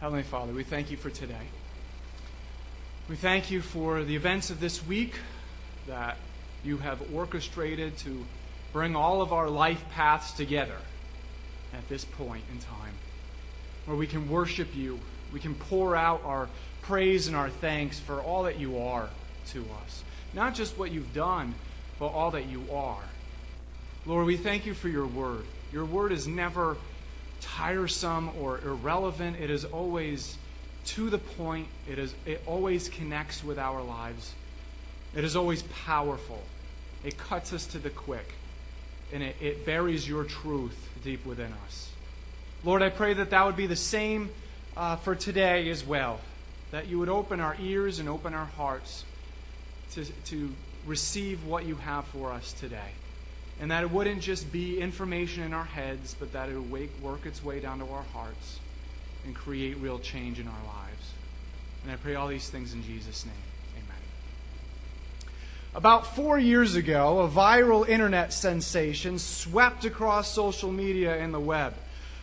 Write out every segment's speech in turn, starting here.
Heavenly Father, we thank you for today. We thank you for the events of this week that you have orchestrated to bring all of our life paths together at this point in time, where we can worship you, we can pour out our praise and our thanks for all that you are to us. Not just what you've done, but all that you are. Lord, we thank you for your word. Your word is never tiresome or irrelevant. It is always to the point. It, is, it always connects with our lives. It is always powerful. It cuts us to the quick. And it, it buries your truth deep within us. Lord, I pray that that would be the same uh, for today as well. That you would open our ears and open our hearts to, to receive what you have for us today. And that it wouldn't just be information in our heads, but that it would work its way down to our hearts and create real change in our lives. And I pray all these things in Jesus' name. Amen. About four years ago, a viral internet sensation swept across social media and the web.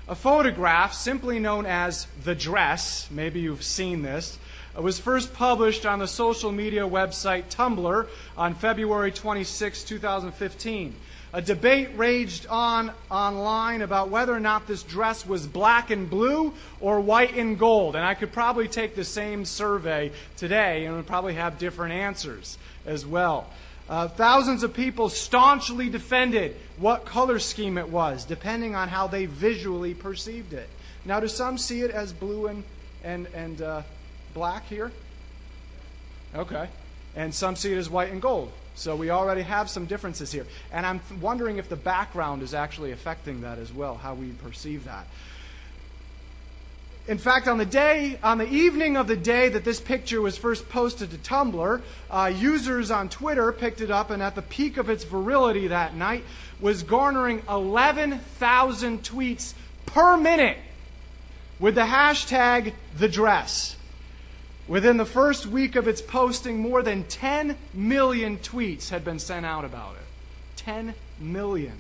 A photograph, simply known as The Dress, maybe you've seen this, was first published on the social media website Tumblr on February 26, 2015. A debate raged on online about whether or not this dress was black and blue or white and gold. And I could probably take the same survey today and would probably have different answers as well. Uh, thousands of people staunchly defended what color scheme it was, depending on how they visually perceived it. Now, do some see it as blue and, and, and uh, black here? Okay. And some see it as white and gold. So we already have some differences here. And I'm wondering if the background is actually affecting that as well, how we perceive that. In fact, on the day, on the evening of the day that this picture was first posted to Tumblr, uh, users on Twitter picked it up, and at the peak of its virility that night, was garnering 11,000 tweets per minute with the hashtag the dress. Within the first week of its posting, more than 10 million tweets had been sent out about it. 10 million.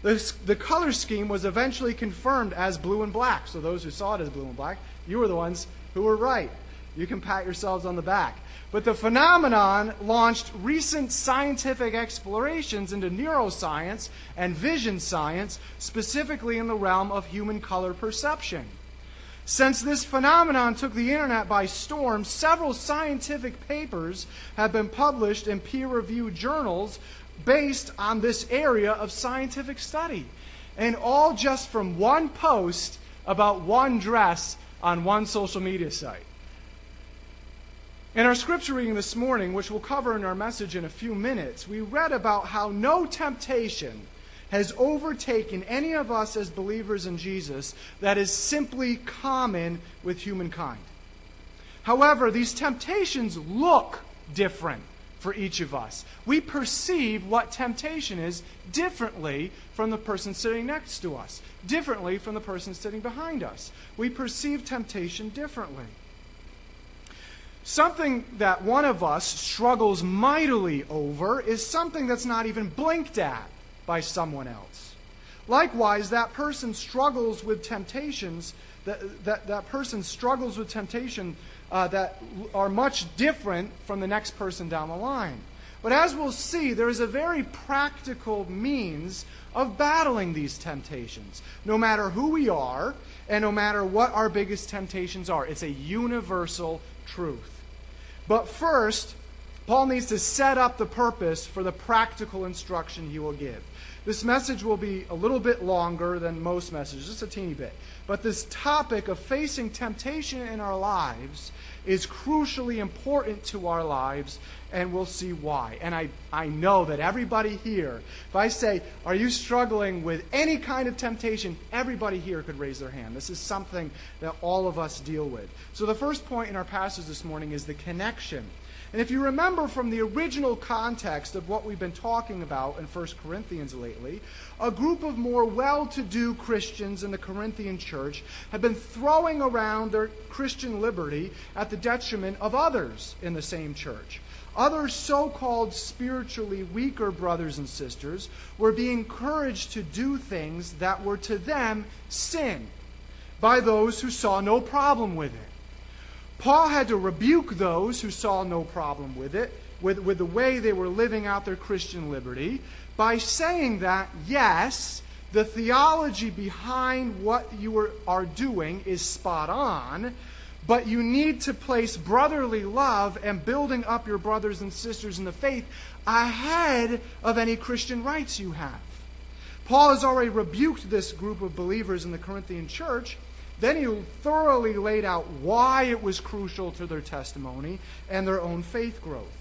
The, the color scheme was eventually confirmed as blue and black. So, those who saw it as blue and black, you were the ones who were right. You can pat yourselves on the back. But the phenomenon launched recent scientific explorations into neuroscience and vision science, specifically in the realm of human color perception. Since this phenomenon took the internet by storm, several scientific papers have been published in peer reviewed journals based on this area of scientific study. And all just from one post about one dress on one social media site. In our scripture reading this morning, which we'll cover in our message in a few minutes, we read about how no temptation has overtaken any of us as believers in Jesus that is simply common with humankind. However, these temptations look different for each of us. We perceive what temptation is differently from the person sitting next to us, differently from the person sitting behind us. We perceive temptation differently. Something that one of us struggles mightily over is something that's not even blinked at by someone else. Likewise, that person struggles with temptations, that, that, that person struggles with temptation uh, that are much different from the next person down the line. But as we'll see, there is a very practical means of battling these temptations, no matter who we are and no matter what our biggest temptations are. It's a universal truth. But first, Paul needs to set up the purpose for the practical instruction he will give. This message will be a little bit longer than most messages, just a teeny bit. But this topic of facing temptation in our lives is crucially important to our lives, and we'll see why. And I, I know that everybody here, if I say, Are you struggling with any kind of temptation? Everybody here could raise their hand. This is something that all of us deal with. So the first point in our passage this morning is the connection and if you remember from the original context of what we've been talking about in 1 Corinthians lately, a group of more well to do Christians in the Corinthian church have been throwing around their Christian liberty at the detriment of others in the same church. Other so called spiritually weaker brothers and sisters were being encouraged to do things that were to them sin by those who saw no problem with it. Paul had to rebuke those who saw no problem with it, with, with the way they were living out their Christian liberty, by saying that, yes, the theology behind what you are, are doing is spot on, but you need to place brotherly love and building up your brothers and sisters in the faith ahead of any Christian rights you have. Paul has already rebuked this group of believers in the Corinthian church. Then he thoroughly laid out why it was crucial to their testimony and their own faith growth.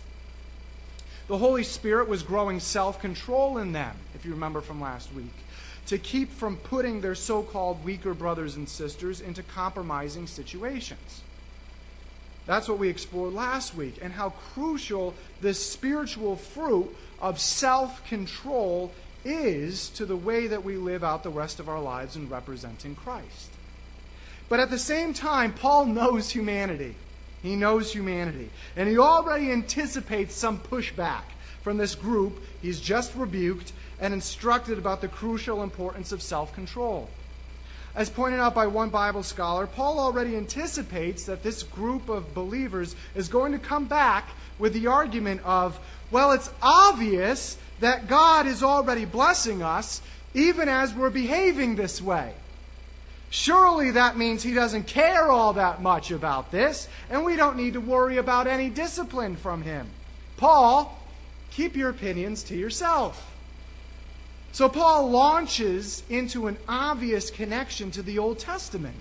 The Holy Spirit was growing self control in them, if you remember from last week, to keep from putting their so called weaker brothers and sisters into compromising situations. That's what we explored last week, and how crucial this spiritual fruit of self control is to the way that we live out the rest of our lives in representing Christ. But at the same time, Paul knows humanity. He knows humanity. And he already anticipates some pushback from this group he's just rebuked and instructed about the crucial importance of self control. As pointed out by one Bible scholar, Paul already anticipates that this group of believers is going to come back with the argument of, well, it's obvious that God is already blessing us even as we're behaving this way. Surely that means he doesn't care all that much about this, and we don't need to worry about any discipline from him. Paul, keep your opinions to yourself. So Paul launches into an obvious connection to the Old Testament.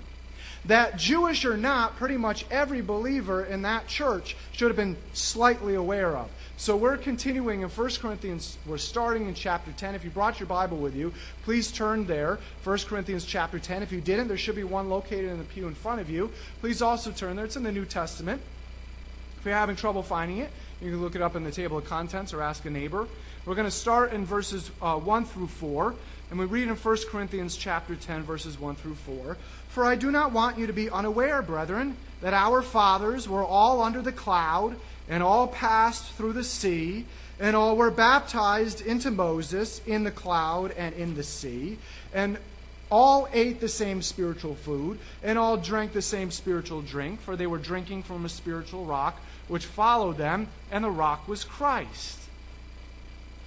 That Jewish or not, pretty much every believer in that church should have been slightly aware of. So we're continuing in 1 Corinthians. We're starting in chapter 10. If you brought your Bible with you, please turn there. 1 Corinthians chapter 10. If you didn't, there should be one located in the pew in front of you. Please also turn there. It's in the New Testament. If you're having trouble finding it, you can look it up in the table of contents or ask a neighbor. We're going to start in verses uh, 1 through 4, and we read in 1 Corinthians chapter 10, verses 1 through 4. For I do not want you to be unaware, brethren, that our fathers were all under the cloud and all passed through the sea, and all were baptized into Moses in the cloud and in the sea, and all ate the same spiritual food, and all drank the same spiritual drink, for they were drinking from a spiritual rock which followed them, and the rock was Christ.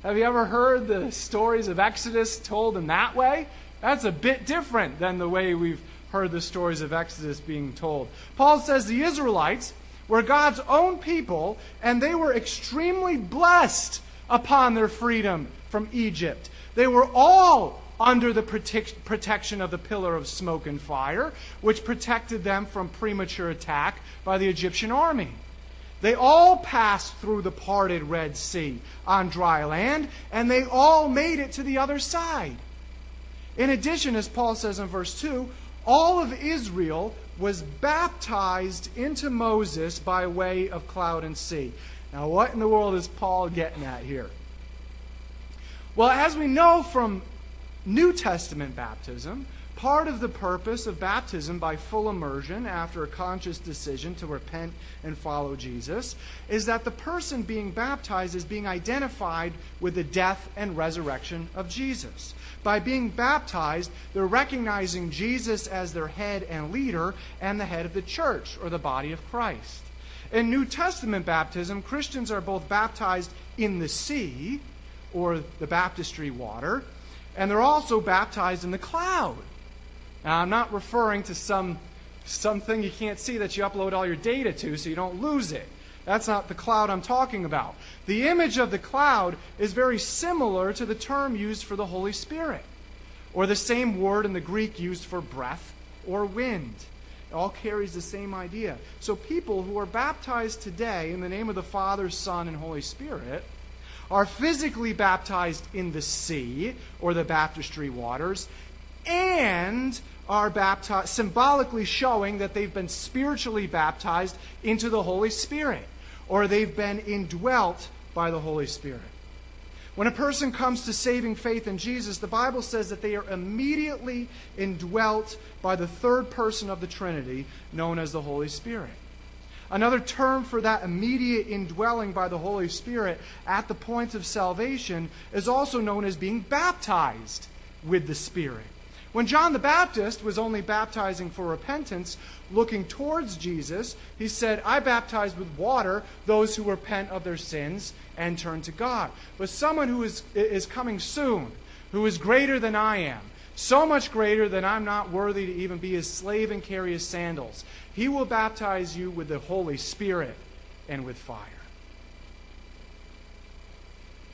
Have you ever heard the stories of Exodus told in that way? That's a bit different than the way we've heard the stories of Exodus being told. Paul says the Israelites were God's own people, and they were extremely blessed upon their freedom from Egypt. They were all under the protect- protection of the pillar of smoke and fire, which protected them from premature attack by the Egyptian army. They all passed through the parted Red Sea on dry land, and they all made it to the other side. In addition, as Paul says in verse 2, all of Israel was baptized into Moses by way of cloud and sea. Now, what in the world is Paul getting at here? Well, as we know from New Testament baptism, part of the purpose of baptism by full immersion after a conscious decision to repent and follow Jesus is that the person being baptized is being identified with the death and resurrection of Jesus. By being baptized, they're recognizing Jesus as their head and leader and the head of the church or the body of Christ. In New Testament baptism, Christians are both baptized in the sea or the baptistry water, and they're also baptized in the cloud. Now, I'm not referring to some something you can't see that you upload all your data to so you don't lose it. That's not the cloud I'm talking about. The image of the cloud is very similar to the term used for the Holy Spirit, or the same word in the Greek used for breath or wind. It all carries the same idea. So, people who are baptized today in the name of the Father, Son, and Holy Spirit are physically baptized in the sea or the baptistry waters and are baptized, symbolically showing that they've been spiritually baptized into the Holy Spirit or they've been indwelt by the Holy Spirit. When a person comes to saving faith in Jesus, the Bible says that they are immediately indwelt by the third person of the Trinity, known as the Holy Spirit. Another term for that immediate indwelling by the Holy Spirit at the point of salvation is also known as being baptized with the Spirit, When John the Baptist was only baptizing for repentance, looking towards Jesus, he said, I baptize with water those who repent of their sins and turn to God. But someone who is, is coming soon, who is greater than I am, so much greater that I'm not worthy to even be his slave and carry his sandals, he will baptize you with the Holy Spirit and with fire.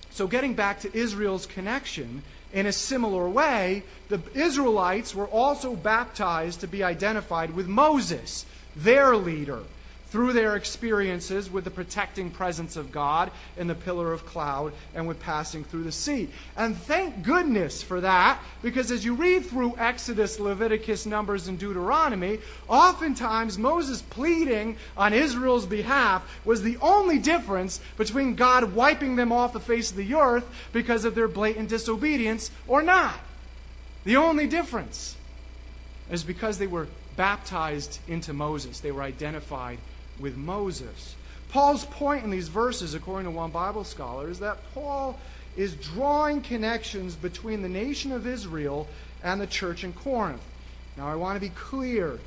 So, getting back to Israel's connection, in a similar way, the Israelites were also baptized to be identified with Moses, their leader through their experiences with the protecting presence of God in the pillar of cloud and with passing through the sea. And thank goodness for that, because as you read through Exodus, Leviticus, Numbers, and Deuteronomy, oftentimes Moses pleading on Israel's behalf was the only difference between God wiping them off the face of the earth because of their blatant disobedience or not. The only difference is because they were baptized into Moses, they were identified with Moses. Paul's point in these verses, according to one Bible scholar, is that Paul is drawing connections between the nation of Israel and the church in Corinth. Now, I want to be clear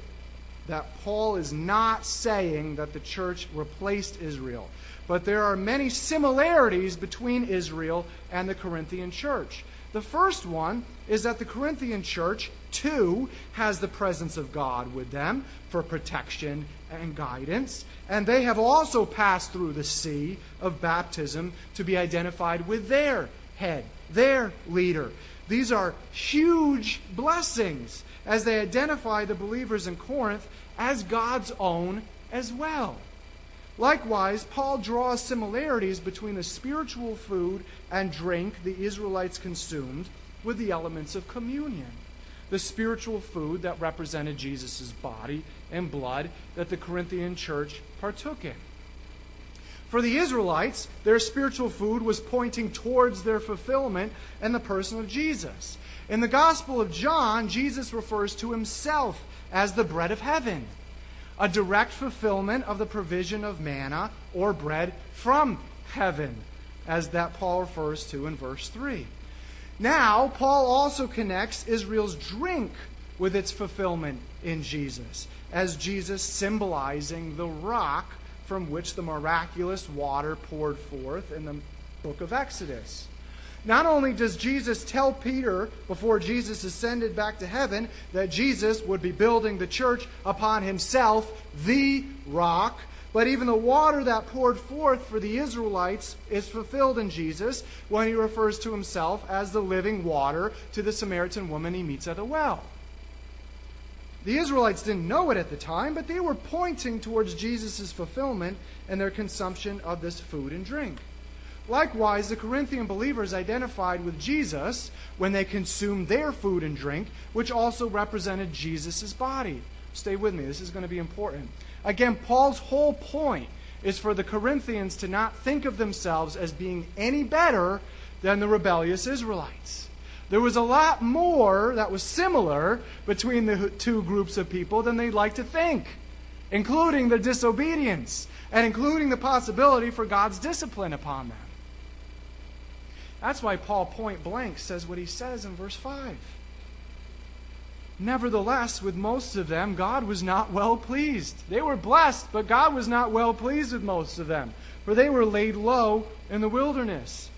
that Paul is not saying that the church replaced Israel, but there are many similarities between Israel and the Corinthian church. The first one is that the Corinthian church, too, has the presence of God with them for protection and guidance. And they have also passed through the sea of baptism to be identified with their head, their leader. These are huge blessings as they identify the believers in Corinth as God's own as well. Likewise, Paul draws similarities between the spiritual food and drink the Israelites consumed with the elements of communion. The spiritual food that represented Jesus' body and blood that the Corinthian church partook in. For the Israelites, their spiritual food was pointing towards their fulfillment and the person of Jesus. In the Gospel of John, Jesus refers to himself as the bread of heaven a direct fulfillment of the provision of manna or bread from heaven, as that Paul refers to in verse 3. Now, Paul also connects Israel's drink with its fulfillment in Jesus, as Jesus symbolizing the rock from which the miraculous water poured forth in the book of Exodus. Not only does Jesus tell Peter before Jesus ascended back to heaven that Jesus would be building the church upon himself, the rock, but even the water that poured forth for the Israelites is fulfilled in Jesus when he refers to himself as the living water to the Samaritan woman he meets at the well. The Israelites didn't know it at the time, but they were pointing towards Jesus' fulfillment and their consumption of this food and drink. Likewise, the Corinthian believers identified with Jesus when they consumed their food and drink, which also represented Jesus' body. Stay with me, this is going to be important. Again, Paul's whole point is for the Corinthians to not think of themselves as being any better than the rebellious Israelites. There was a lot more that was similar between the two groups of people than they'd like to think, including the disobedience and including the possibility for God's discipline upon them. That's why Paul point blank says what he says in verse 5. Nevertheless, with most of them, God was not well pleased. They were blessed, but God was not well pleased with most of them, for they were laid low in the wilderness.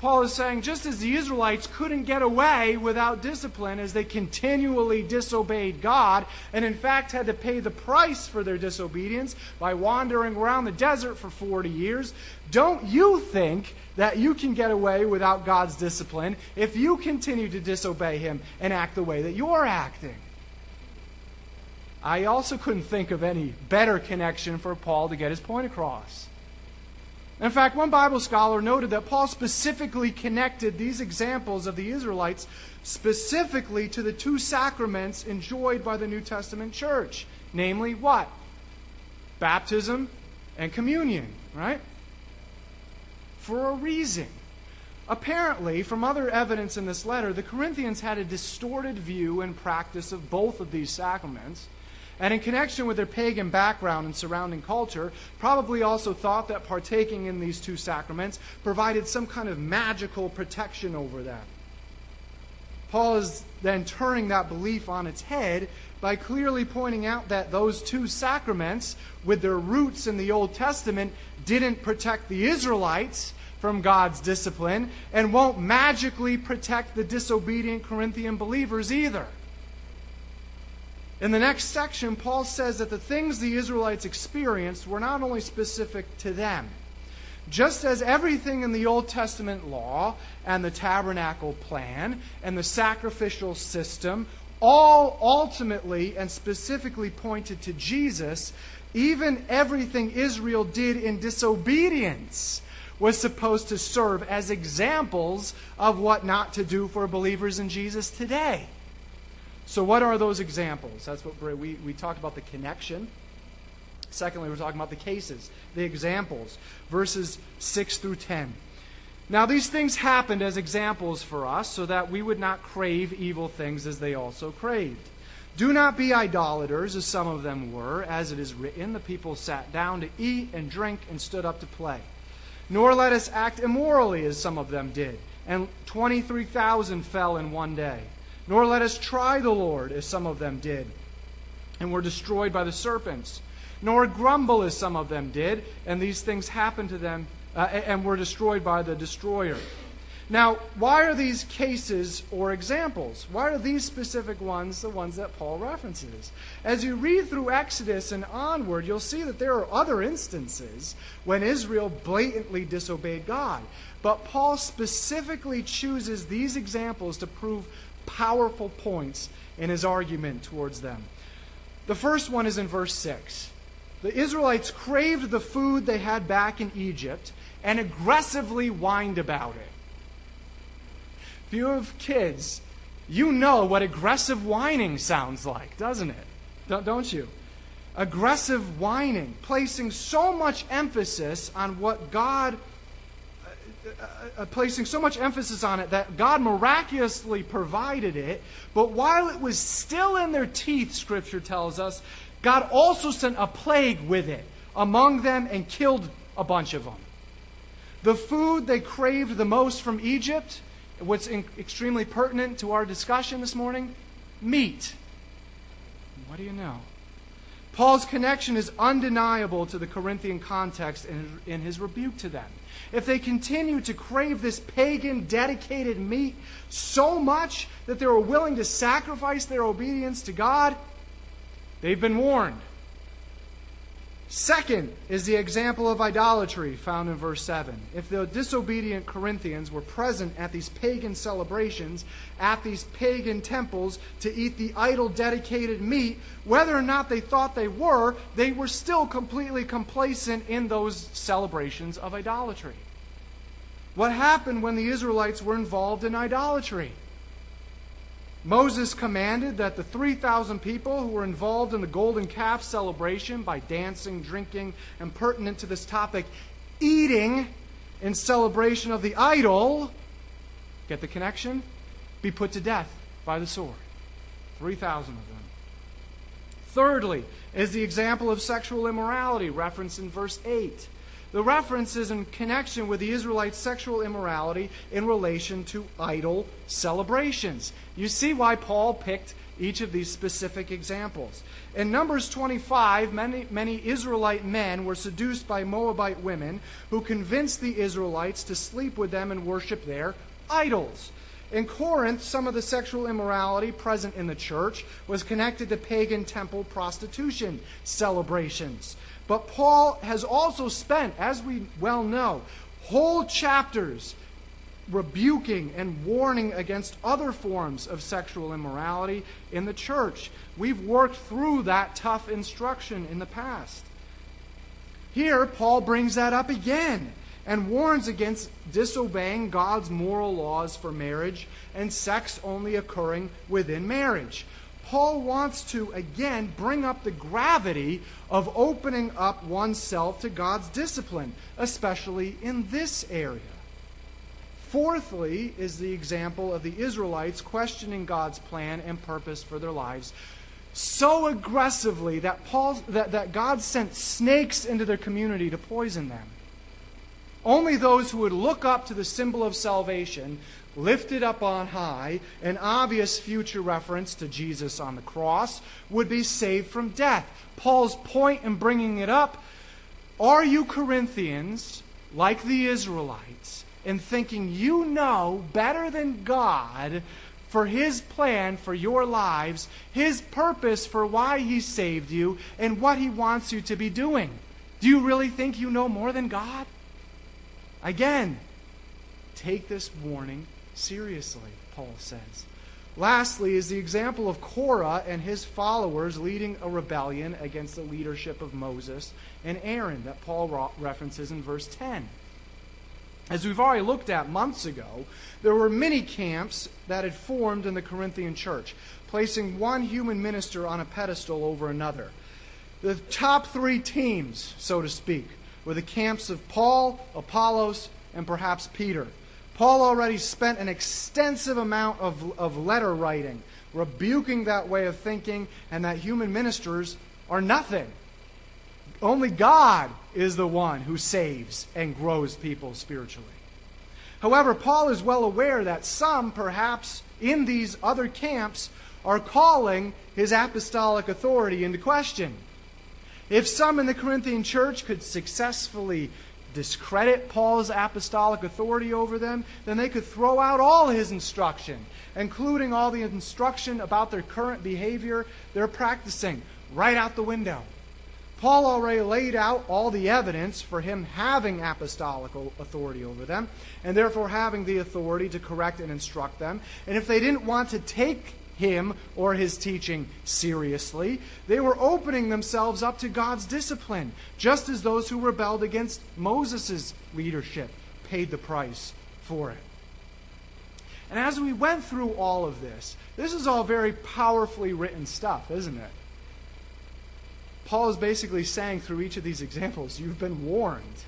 Paul is saying just as the Israelites couldn't get away without discipline as they continually disobeyed God, and in fact had to pay the price for their disobedience by wandering around the desert for 40 years, don't you think that you can get away without God's discipline if you continue to disobey Him and act the way that you're acting? I also couldn't think of any better connection for Paul to get his point across. In fact, one Bible scholar noted that Paul specifically connected these examples of the Israelites specifically to the two sacraments enjoyed by the New Testament church. Namely, what? Baptism and communion, right? For a reason. Apparently, from other evidence in this letter, the Corinthians had a distorted view and practice of both of these sacraments and in connection with their pagan background and surrounding culture, probably also thought that partaking in these two sacraments provided some kind of magical protection over them. Paul is then turning that belief on its head by clearly pointing out that those two sacraments, with their roots in the Old Testament, didn't protect the Israelites from God's discipline and won't magically protect the disobedient Corinthian believers either. In the next section, Paul says that the things the Israelites experienced were not only specific to them. Just as everything in the Old Testament law and the tabernacle plan and the sacrificial system all ultimately and specifically pointed to Jesus, even everything Israel did in disobedience was supposed to serve as examples of what not to do for believers in Jesus today. So, what are those examples? That's what we, we talked about the connection. Secondly, we're talking about the cases, the examples, verses 6 through 10. Now, these things happened as examples for us so that we would not crave evil things as they also craved. Do not be idolaters, as some of them were, as it is written, the people sat down to eat and drink and stood up to play. Nor let us act immorally, as some of them did, and 23,000 fell in one day. Nor let us try the Lord, as some of them did, and were destroyed by the serpents. Nor grumble, as some of them did, and these things happened to them uh, and were destroyed by the destroyer. Now, why are these cases or examples? Why are these specific ones the ones that Paul references? As you read through Exodus and onward, you'll see that there are other instances when Israel blatantly disobeyed God. But Paul specifically chooses these examples to prove powerful points in his argument towards them. The first one is in verse 6. The Israelites craved the food they had back in Egypt and aggressively whined about it. If you have kids, you know what aggressive whining sounds like, doesn't it? Don't you? Aggressive whining, placing so much emphasis on what God, uh, uh, placing so much emphasis on it that God miraculously provided it, but while it was still in their teeth, Scripture tells us, God also sent a plague with it among them and killed a bunch of them. The food they craved the most from Egypt, what's in, extremely pertinent to our discussion this morning meat. What do you know? Paul's connection is undeniable to the Corinthian context in his rebuke to them. If they continue to crave this pagan dedicated meat so much that they were willing to sacrifice their obedience to God, they've been warned. Second is the example of idolatry found in verse 7. If the disobedient Corinthians were present at these pagan celebrations, at these pagan temples, to eat the idol dedicated meat, whether or not they thought they were, they were still completely complacent in those celebrations of idolatry. What happened when the Israelites were involved in idolatry? Moses commanded that the 3,000 people who were involved in the golden calf celebration by dancing, drinking, and pertinent to this topic, eating in celebration of the idol, get the connection? Be put to death by the sword. 3,000 of them. Thirdly, is the example of sexual immorality referenced in verse 8. The references in connection with the Israelites' sexual immorality in relation to idol celebrations. You see why Paul picked each of these specific examples. In Numbers 25, many, many Israelite men were seduced by Moabite women who convinced the Israelites to sleep with them and worship their idols. In Corinth, some of the sexual immorality present in the church was connected to pagan temple prostitution celebrations. But Paul has also spent, as we well know, whole chapters rebuking and warning against other forms of sexual immorality in the church. We've worked through that tough instruction in the past. Here, Paul brings that up again and warns against disobeying God's moral laws for marriage and sex only occurring within marriage. Paul wants to, again, bring up the gravity of opening up oneself to God's discipline, especially in this area. Fourthly, is the example of the Israelites questioning God's plan and purpose for their lives so aggressively that, Paul, that, that God sent snakes into their community to poison them. Only those who would look up to the symbol of salvation lifted up on high, an obvious future reference to Jesus on the cross, would be saved from death. Paul's point in bringing it up are you Corinthians, like the Israelites, in thinking you know better than God for His plan for your lives, His purpose for why He saved you, and what He wants you to be doing? Do you really think you know more than God? Again, take this warning seriously, Paul says. Lastly, is the example of Korah and his followers leading a rebellion against the leadership of Moses and Aaron that Paul references in verse 10. As we've already looked at months ago, there were many camps that had formed in the Corinthian church, placing one human minister on a pedestal over another. The top three teams, so to speak, were the camps of Paul, Apollos, and perhaps Peter. Paul already spent an extensive amount of, of letter writing rebuking that way of thinking and that human ministers are nothing. Only God is the one who saves and grows people spiritually. However, Paul is well aware that some, perhaps in these other camps, are calling his apostolic authority into question. If some in the Corinthian church could successfully discredit Paul's apostolic authority over them, then they could throw out all his instruction, including all the instruction about their current behavior they're practicing, right out the window. Paul already laid out all the evidence for him having apostolic authority over them, and therefore having the authority to correct and instruct them. And if they didn't want to take him or his teaching seriously. They were opening themselves up to God's discipline, just as those who rebelled against Moses' leadership paid the price for it. And as we went through all of this, this is all very powerfully written stuff, isn't it? Paul is basically saying through each of these examples, you've been warned.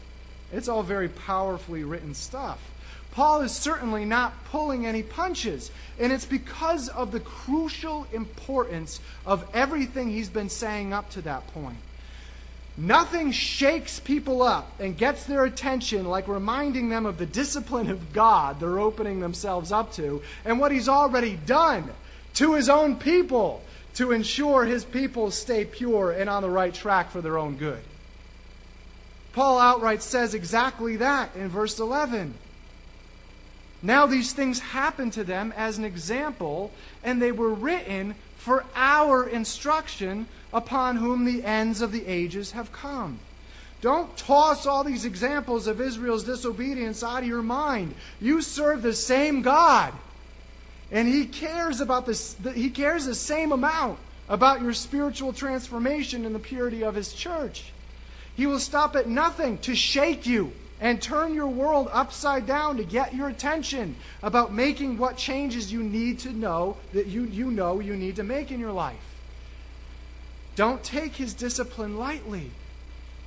It's all very powerfully written stuff. Paul is certainly not pulling any punches. And it's because of the crucial importance of everything he's been saying up to that point. Nothing shakes people up and gets their attention like reminding them of the discipline of God they're opening themselves up to and what he's already done to his own people to ensure his people stay pure and on the right track for their own good. Paul outright says exactly that in verse 11. Now these things happened to them as an example, and they were written for our instruction upon whom the ends of the ages have come. Don't toss all these examples of Israel's disobedience out of your mind. You serve the same God. And he cares about this he cares the same amount about your spiritual transformation and the purity of his church. He will stop at nothing to shake you and turn your world upside down to get your attention about making what changes you need to know that you, you know you need to make in your life. Don't take his discipline lightly.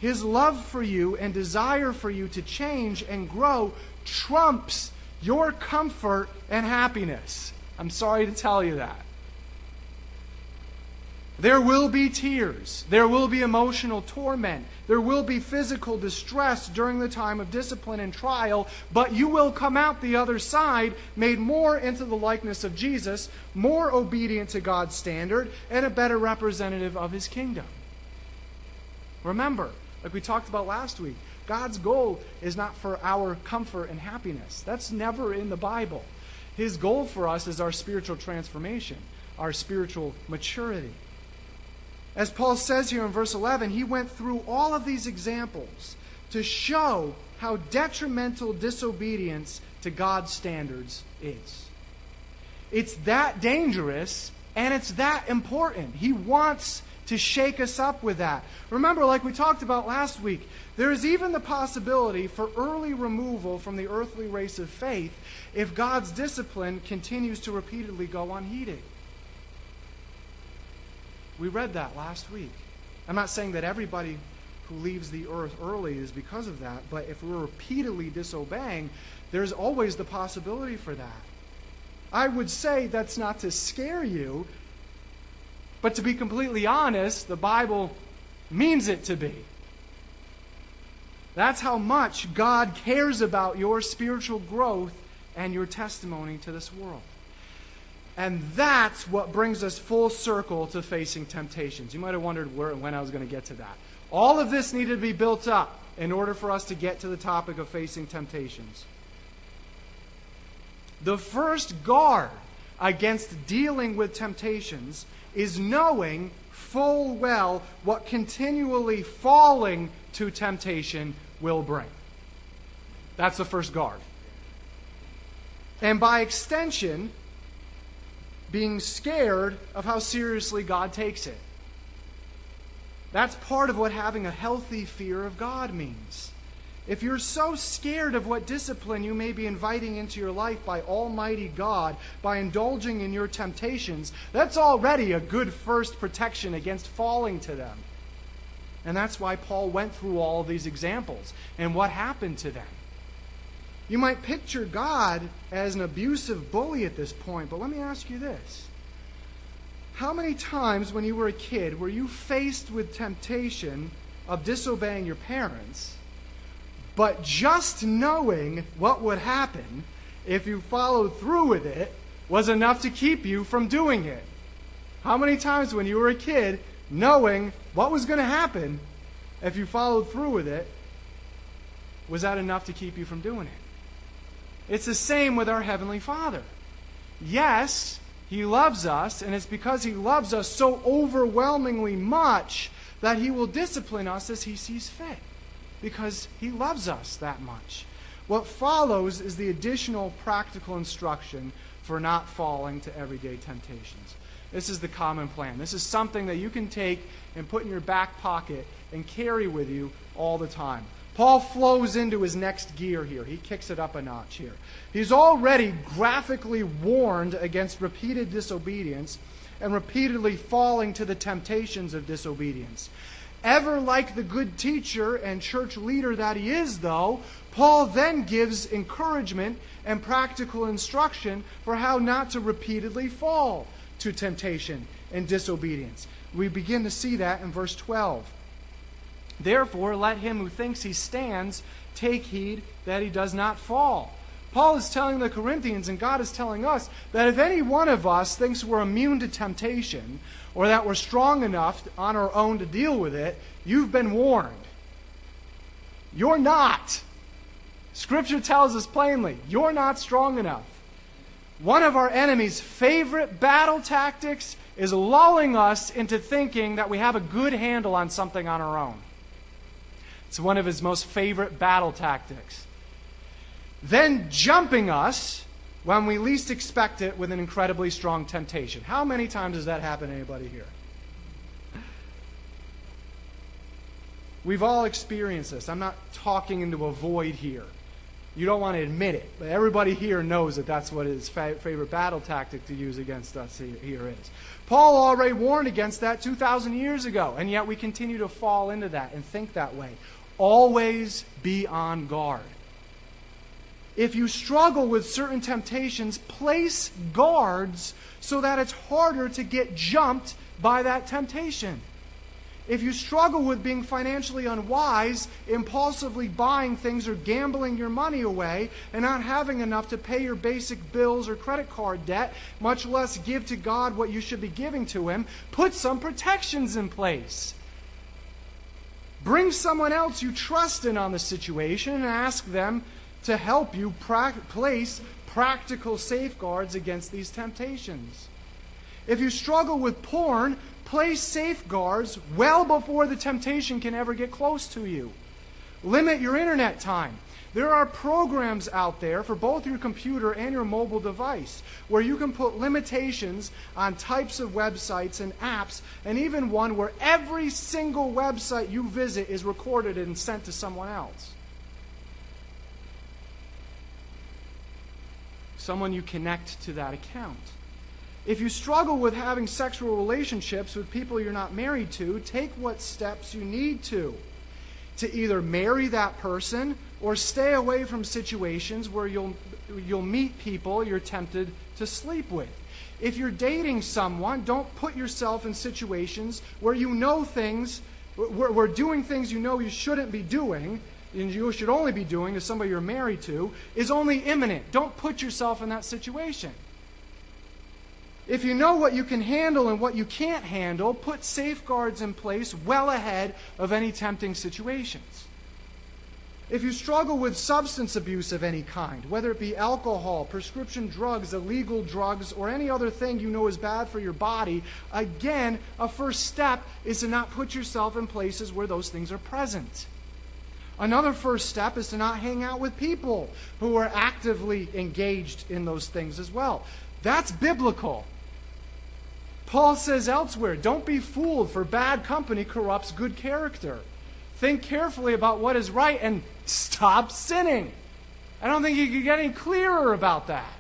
His love for you and desire for you to change and grow trumps your comfort and happiness. I'm sorry to tell you that. There will be tears. There will be emotional torment. There will be physical distress during the time of discipline and trial, but you will come out the other side made more into the likeness of Jesus, more obedient to God's standard, and a better representative of his kingdom. Remember, like we talked about last week, God's goal is not for our comfort and happiness. That's never in the Bible. His goal for us is our spiritual transformation, our spiritual maturity. As Paul says here in verse 11, he went through all of these examples to show how detrimental disobedience to God's standards is. It's that dangerous and it's that important. He wants to shake us up with that. Remember, like we talked about last week, there is even the possibility for early removal from the earthly race of faith if God's discipline continues to repeatedly go unheeded. We read that last week. I'm not saying that everybody who leaves the earth early is because of that, but if we're repeatedly disobeying, there's always the possibility for that. I would say that's not to scare you, but to be completely honest, the Bible means it to be. That's how much God cares about your spiritual growth and your testimony to this world. And that's what brings us full circle to facing temptations. You might have wondered where and when I was going to get to that. All of this needed to be built up in order for us to get to the topic of facing temptations. The first guard against dealing with temptations is knowing full well what continually falling to temptation will bring. That's the first guard. And by extension, being scared of how seriously God takes it. That's part of what having a healthy fear of God means. If you're so scared of what discipline you may be inviting into your life by Almighty God, by indulging in your temptations, that's already a good first protection against falling to them. And that's why Paul went through all these examples and what happened to them. You might picture God as an abusive bully at this point, but let me ask you this. How many times when you were a kid were you faced with temptation of disobeying your parents? But just knowing what would happen if you followed through with it was enough to keep you from doing it. How many times when you were a kid, knowing what was going to happen if you followed through with it, was that enough to keep you from doing it? It's the same with our Heavenly Father. Yes, He loves us, and it's because He loves us so overwhelmingly much that He will discipline us as He sees fit because He loves us that much. What follows is the additional practical instruction for not falling to everyday temptations. This is the common plan. This is something that you can take and put in your back pocket and carry with you all the time. Paul flows into his next gear here. He kicks it up a notch here. He's already graphically warned against repeated disobedience and repeatedly falling to the temptations of disobedience. Ever like the good teacher and church leader that he is, though, Paul then gives encouragement and practical instruction for how not to repeatedly fall to temptation and disobedience. We begin to see that in verse 12. Therefore, let him who thinks he stands take heed that he does not fall. Paul is telling the Corinthians, and God is telling us, that if any one of us thinks we're immune to temptation, or that we're strong enough on our own to deal with it, you've been warned. You're not. Scripture tells us plainly, you're not strong enough. One of our enemy's favorite battle tactics is lulling us into thinking that we have a good handle on something on our own. It's one of his most favorite battle tactics then jumping us when we least expect it with an incredibly strong temptation. How many times does that happen to anybody here? We've all experienced this. I'm not talking into a void here. You don't want to admit it, but everybody here knows that that's what his fa- favorite battle tactic to use against us here is. Paul already warned against that 2,000 years ago, and yet we continue to fall into that and think that way. Always be on guard if you struggle with certain temptations, place guards so that it's harder to get jumped by that temptation. If you struggle with being financially unwise, impulsively buying things or gambling your money away, and not having enough to pay your basic bills or credit card debt, much less give to God what you should be giving to Him, put some protections in place. Bring someone else you trust in on the situation and ask them to help you pra- place practical safeguards against these temptations. If you struggle with porn, place safeguards well before the temptation can ever get close to you. Limit your internet time. There are programs out there for both your computer and your mobile device where you can put limitations on types of websites and apps, and even one where every single website you visit is recorded and sent to someone else. someone you connect to that account. If you struggle with having sexual relationships with people you're not married to, take what steps you need to. To either marry that person or stay away from situations where you'll, you'll meet people you're tempted to sleep with. If you're dating someone, don't put yourself in situations where you know things, where, where doing things you know you shouldn't be doing and you should only be doing to somebody you're married to, is only imminent. Don't put yourself in that situation. If you know what you can handle and what you can't handle, put safeguards in place well ahead of any tempting situations. If you struggle with substance abuse of any kind, whether it be alcohol, prescription drugs, illegal drugs, or any other thing you know is bad for your body, again, a first step is to not put yourself in places where those things are present. Another first step is to not hang out with people who are actively engaged in those things as well. That's biblical. Paul says elsewhere, don't be fooled, for bad company corrupts good character. Think carefully about what is right and stop sinning. I don't think you could get any clearer about that.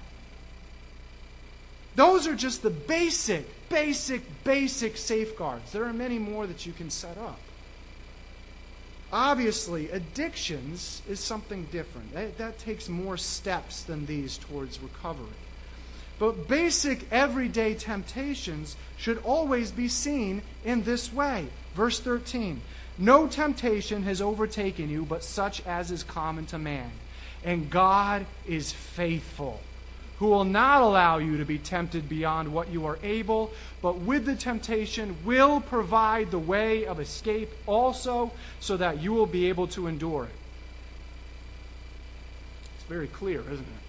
Those are just the basic, basic, basic safeguards. There are many more that you can set up. Obviously, addictions is something different. That, that takes more steps than these towards recovery. But basic everyday temptations should always be seen in this way. Verse 13 No temptation has overtaken you but such as is common to man. And God is faithful, who will not allow you to be tempted beyond what you are able, but with the temptation will provide the way of escape also, so that you will be able to endure it. It's very clear, isn't it?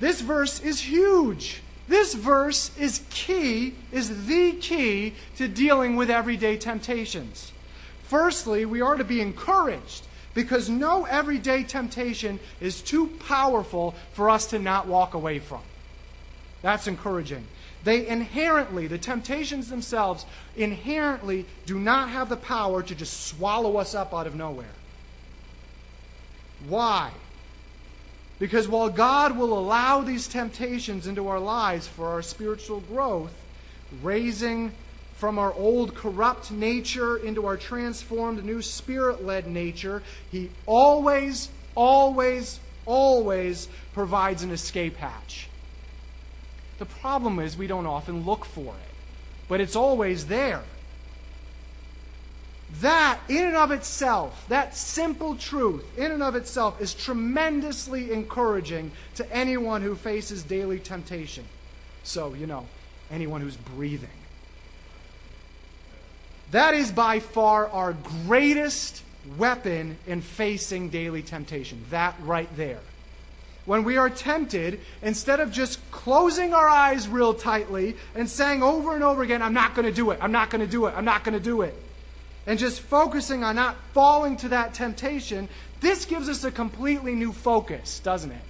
This verse is huge. This verse is key, is the key to dealing with everyday temptations. Firstly, we are to be encouraged because no everyday temptation is too powerful for us to not walk away from. That's encouraging. They inherently, the temptations themselves, inherently do not have the power to just swallow us up out of nowhere. Why? Because while God will allow these temptations into our lives for our spiritual growth, raising from our old corrupt nature into our transformed new spirit led nature, He always, always, always provides an escape hatch. The problem is we don't often look for it, but it's always there. That, in and of itself, that simple truth, in and of itself, is tremendously encouraging to anyone who faces daily temptation. So, you know, anyone who's breathing. That is by far our greatest weapon in facing daily temptation. That right there. When we are tempted, instead of just closing our eyes real tightly and saying over and over again, I'm not going to do it, I'm not going to do it, I'm not going to do it and just focusing on not falling to that temptation, this gives us a completely new focus, doesn't it?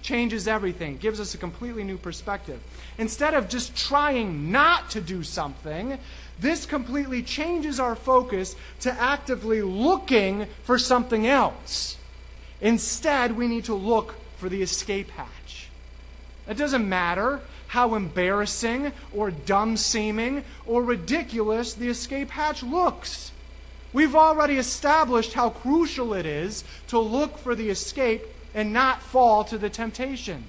Changes everything, gives us a completely new perspective. Instead of just trying not to do something, this completely changes our focus to actively looking for something else. Instead, we need to look for the escape hatch. It doesn't matter how embarrassing or dumb seeming or ridiculous the escape hatch looks. We've already established how crucial it is to look for the escape and not fall to the temptation.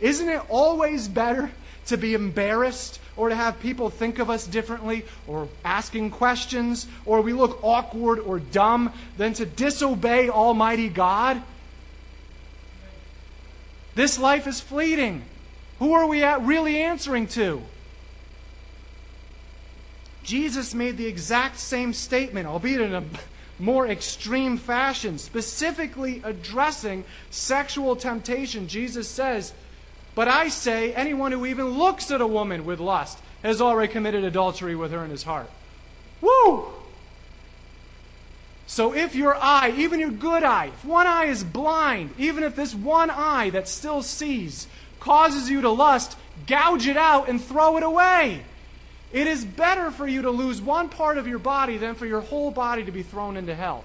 Isn't it always better to be embarrassed or to have people think of us differently or asking questions or we look awkward or dumb than to disobey Almighty God? This life is fleeting. Who are we really answering to? Jesus made the exact same statement, albeit in a more extreme fashion, specifically addressing sexual temptation. Jesus says, But I say, anyone who even looks at a woman with lust has already committed adultery with her in his heart. Woo! So if your eye, even your good eye, if one eye is blind, even if this one eye that still sees causes you to lust, gouge it out and throw it away. It is better for you to lose one part of your body than for your whole body to be thrown into hell.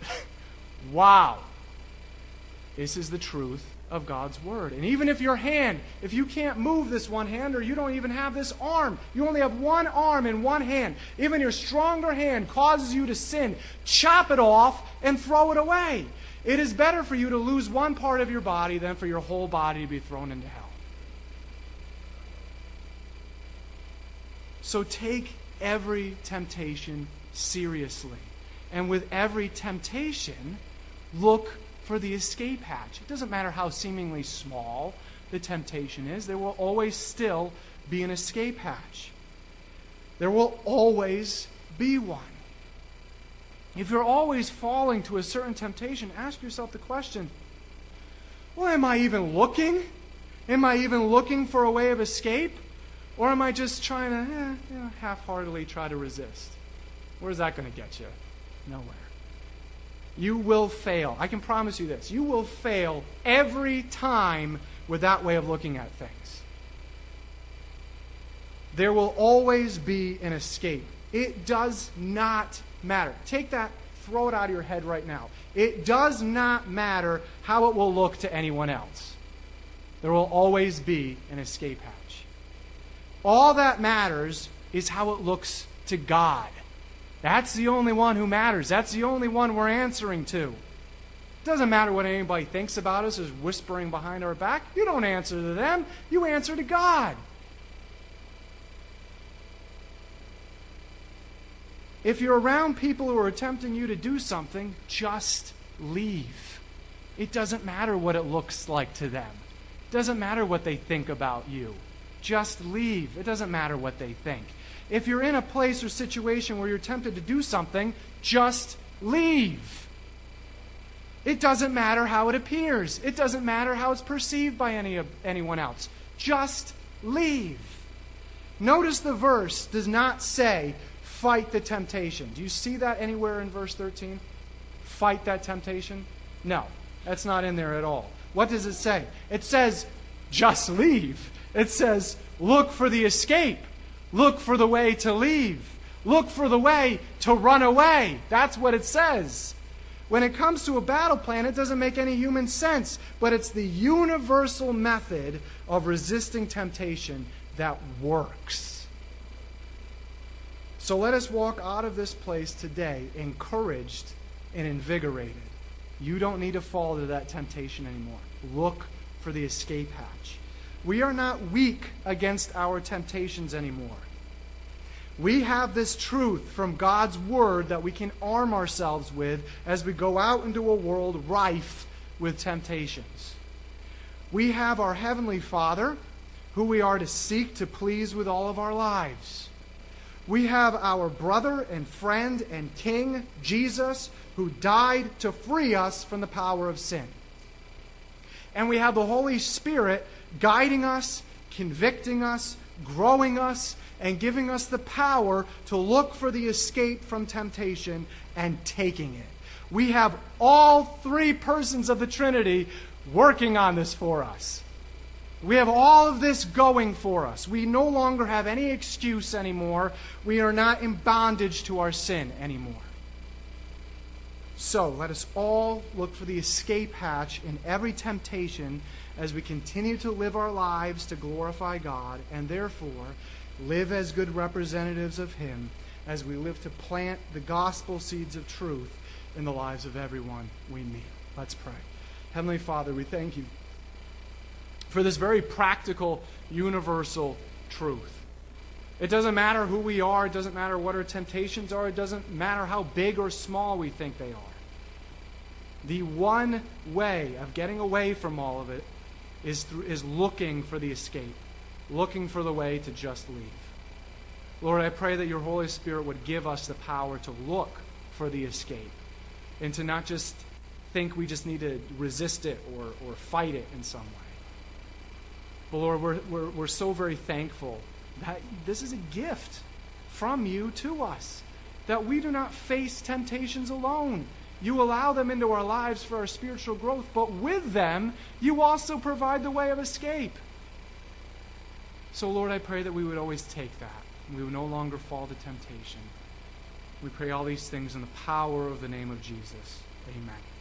wow. This is the truth of God's word. And even if your hand, if you can't move this one hand or you don't even have this arm, you only have one arm and one hand, even your stronger hand causes you to sin, chop it off and throw it away. It is better for you to lose one part of your body than for your whole body to be thrown into hell. So take every temptation seriously And with every temptation, look for the escape hatch. It doesn't matter how seemingly small the temptation is, there will always still be an escape hatch. There will always be one. If you're always falling to a certain temptation, ask yourself the question well, am I even looking? Am I even looking for a way of escape? Or am I just trying to eh, you know, half heartedly try to resist? Where's that going to get you? Nowhere. You will fail. I can promise you this. You will fail every time with that way of looking at things. There will always be an escape. It does not matter. Take that, throw it out of your head right now. It does not matter how it will look to anyone else. There will always be an escape hatch. All that matters is how it looks to God. That's the only one who matters. That's the only one we're answering to. It doesn't matter what anybody thinks about us is whispering behind our back. You don't answer to them, you answer to God. If you're around people who are tempting you to do something, just leave. It doesn't matter what it looks like to them. It doesn't matter what they think about you. Just leave. It doesn't matter what they think. If you're in a place or situation where you're tempted to do something, just leave. It doesn't matter how it appears. It doesn't matter how it's perceived by any anyone else. Just leave. Notice the verse does not say fight the temptation. Do you see that anywhere in verse 13? Fight that temptation? No, that's not in there at all. What does it say? It says just leave. It says look for the escape. Look for the way to leave. Look for the way to run away. That's what it says. When it comes to a battle plan, it doesn't make any human sense, but it's the universal method of resisting temptation that works. So let us walk out of this place today encouraged and invigorated. You don't need to fall to that temptation anymore. Look for the escape hatch. We are not weak against our temptations anymore. We have this truth from God's Word that we can arm ourselves with as we go out into a world rife with temptations. We have our Heavenly Father, who we are to seek to please with all of our lives. We have our brother and friend and King, Jesus, who died to free us from the power of sin. And we have the Holy Spirit guiding us, convicting us, growing us, and giving us the power to look for the escape from temptation and taking it. We have all three persons of the Trinity working on this for us. We have all of this going for us. We no longer have any excuse anymore. We are not in bondage to our sin anymore. So let us all look for the escape hatch in every temptation as we continue to live our lives to glorify God and therefore live as good representatives of Him as we live to plant the gospel seeds of truth in the lives of everyone we meet. Let's pray. Heavenly Father, we thank you for this very practical, universal truth. It doesn't matter who we are, it doesn't matter what our temptations are, it doesn't matter how big or small we think they are. The one way of getting away from all of it is, through, is looking for the escape, looking for the way to just leave. Lord, I pray that your Holy Spirit would give us the power to look for the escape and to not just think we just need to resist it or, or fight it in some way. But Lord, we're, we're, we're so very thankful that this is a gift from you to us, that we do not face temptations alone. You allow them into our lives for our spiritual growth, but with them, you also provide the way of escape. So, Lord, I pray that we would always take that. We would no longer fall to temptation. We pray all these things in the power of the name of Jesus. Amen.